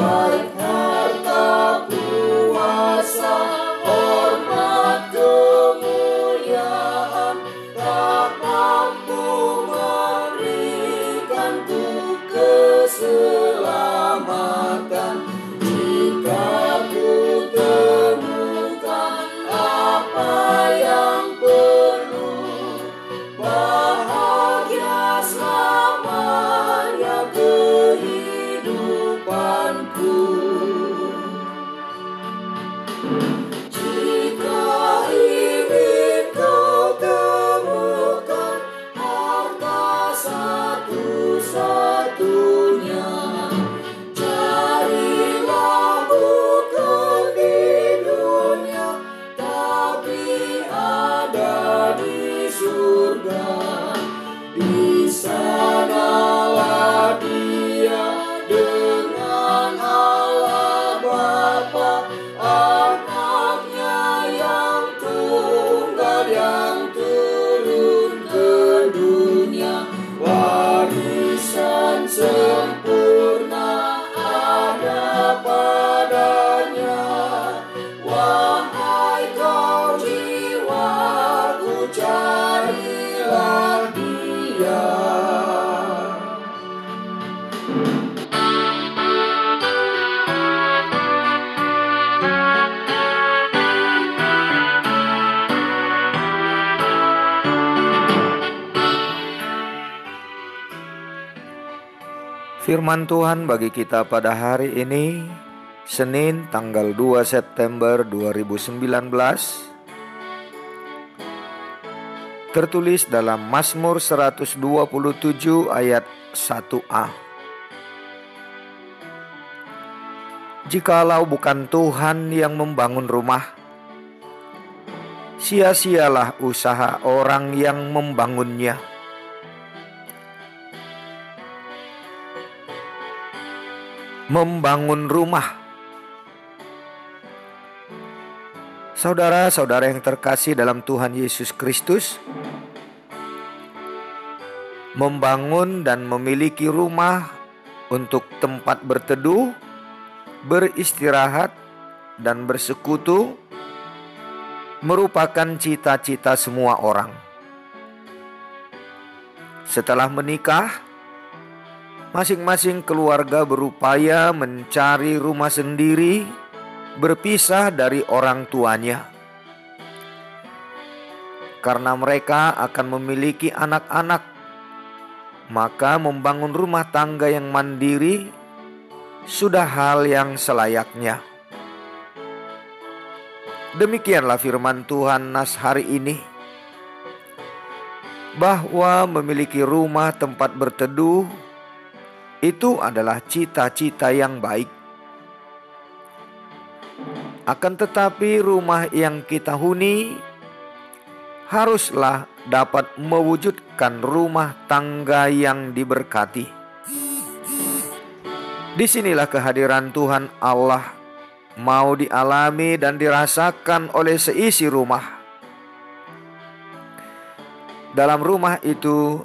Oh. Firman Tuhan bagi kita pada hari ini Senin tanggal 2 September 2019 Tertulis dalam Mazmur 127 ayat 1a Jikalau bukan Tuhan yang membangun rumah Sia-sialah usaha orang yang membangunnya membangun rumah. Saudara-saudara yang terkasih dalam Tuhan Yesus Kristus, membangun dan memiliki rumah untuk tempat berteduh beristirahat, dan bersekutu merupakan cita-cita semua orang. Setelah menikah, masing-masing keluarga berupaya mencari rumah sendiri, berpisah dari orang tuanya, karena mereka akan memiliki anak-anak. Maka, membangun rumah tangga yang mandiri sudah hal yang selayaknya. Demikianlah firman Tuhan Nas hari ini bahwa memiliki rumah tempat berteduh itu adalah cita-cita yang baik. Akan tetapi, rumah yang kita huni haruslah dapat mewujudkan rumah tangga yang diberkati. Di sinilah kehadiran Tuhan Allah mau dialami dan dirasakan oleh seisi rumah. Dalam rumah itu,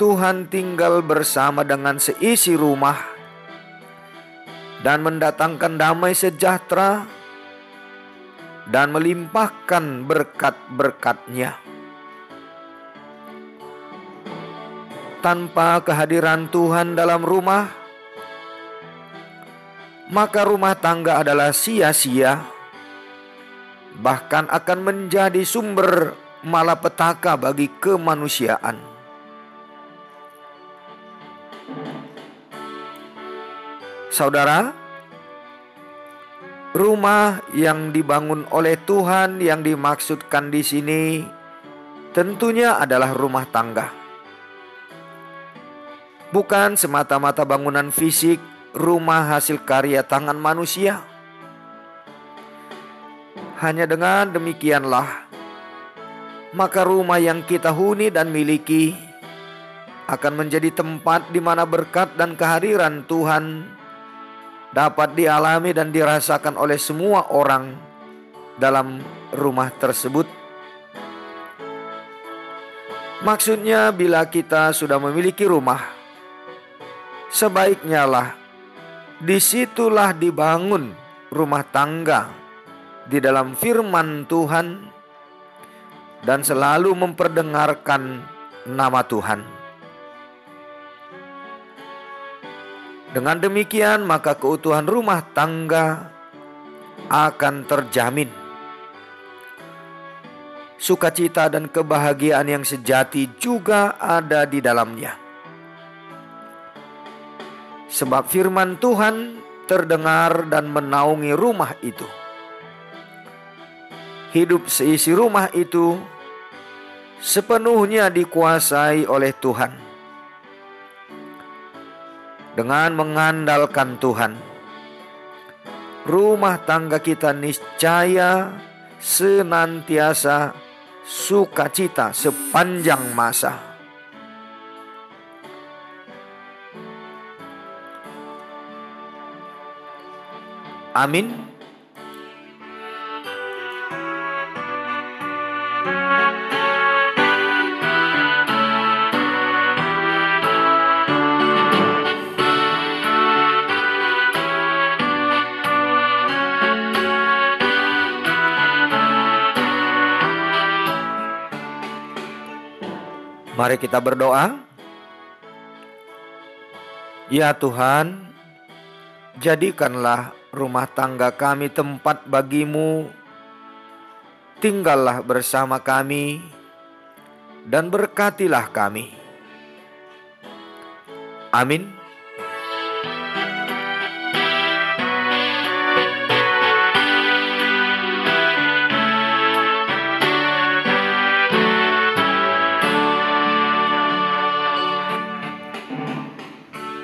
Tuhan tinggal bersama dengan seisi rumah dan mendatangkan damai sejahtera dan melimpahkan berkat-berkatnya. Tanpa kehadiran Tuhan dalam rumah, maka rumah tangga adalah sia-sia, bahkan akan menjadi sumber malapetaka bagi kemanusiaan. Saudara, rumah yang dibangun oleh Tuhan yang dimaksudkan di sini tentunya adalah rumah tangga. Bukan semata-mata bangunan fisik, rumah hasil karya tangan manusia. Hanya dengan demikianlah maka rumah yang kita huni dan miliki akan menjadi tempat di mana berkat dan kehadiran Tuhan dapat dialami dan dirasakan oleh semua orang dalam rumah tersebut. Maksudnya, bila kita sudah memiliki rumah, sebaiknya lah di situlah dibangun rumah tangga di dalam firman Tuhan dan selalu memperdengarkan nama Tuhan. Dengan demikian, maka keutuhan rumah tangga akan terjamin. Sukacita dan kebahagiaan yang sejati juga ada di dalamnya. Sebab firman Tuhan terdengar dan menaungi rumah itu hidup seisi rumah itu sepenuhnya dikuasai oleh Tuhan. Dengan mengandalkan Tuhan, rumah tangga kita niscaya senantiasa sukacita sepanjang masa. Amin. Mari kita berdoa. Ya Tuhan, jadikanlah rumah tangga kami tempat bagimu. Tinggallah bersama kami dan berkatilah kami. Amin.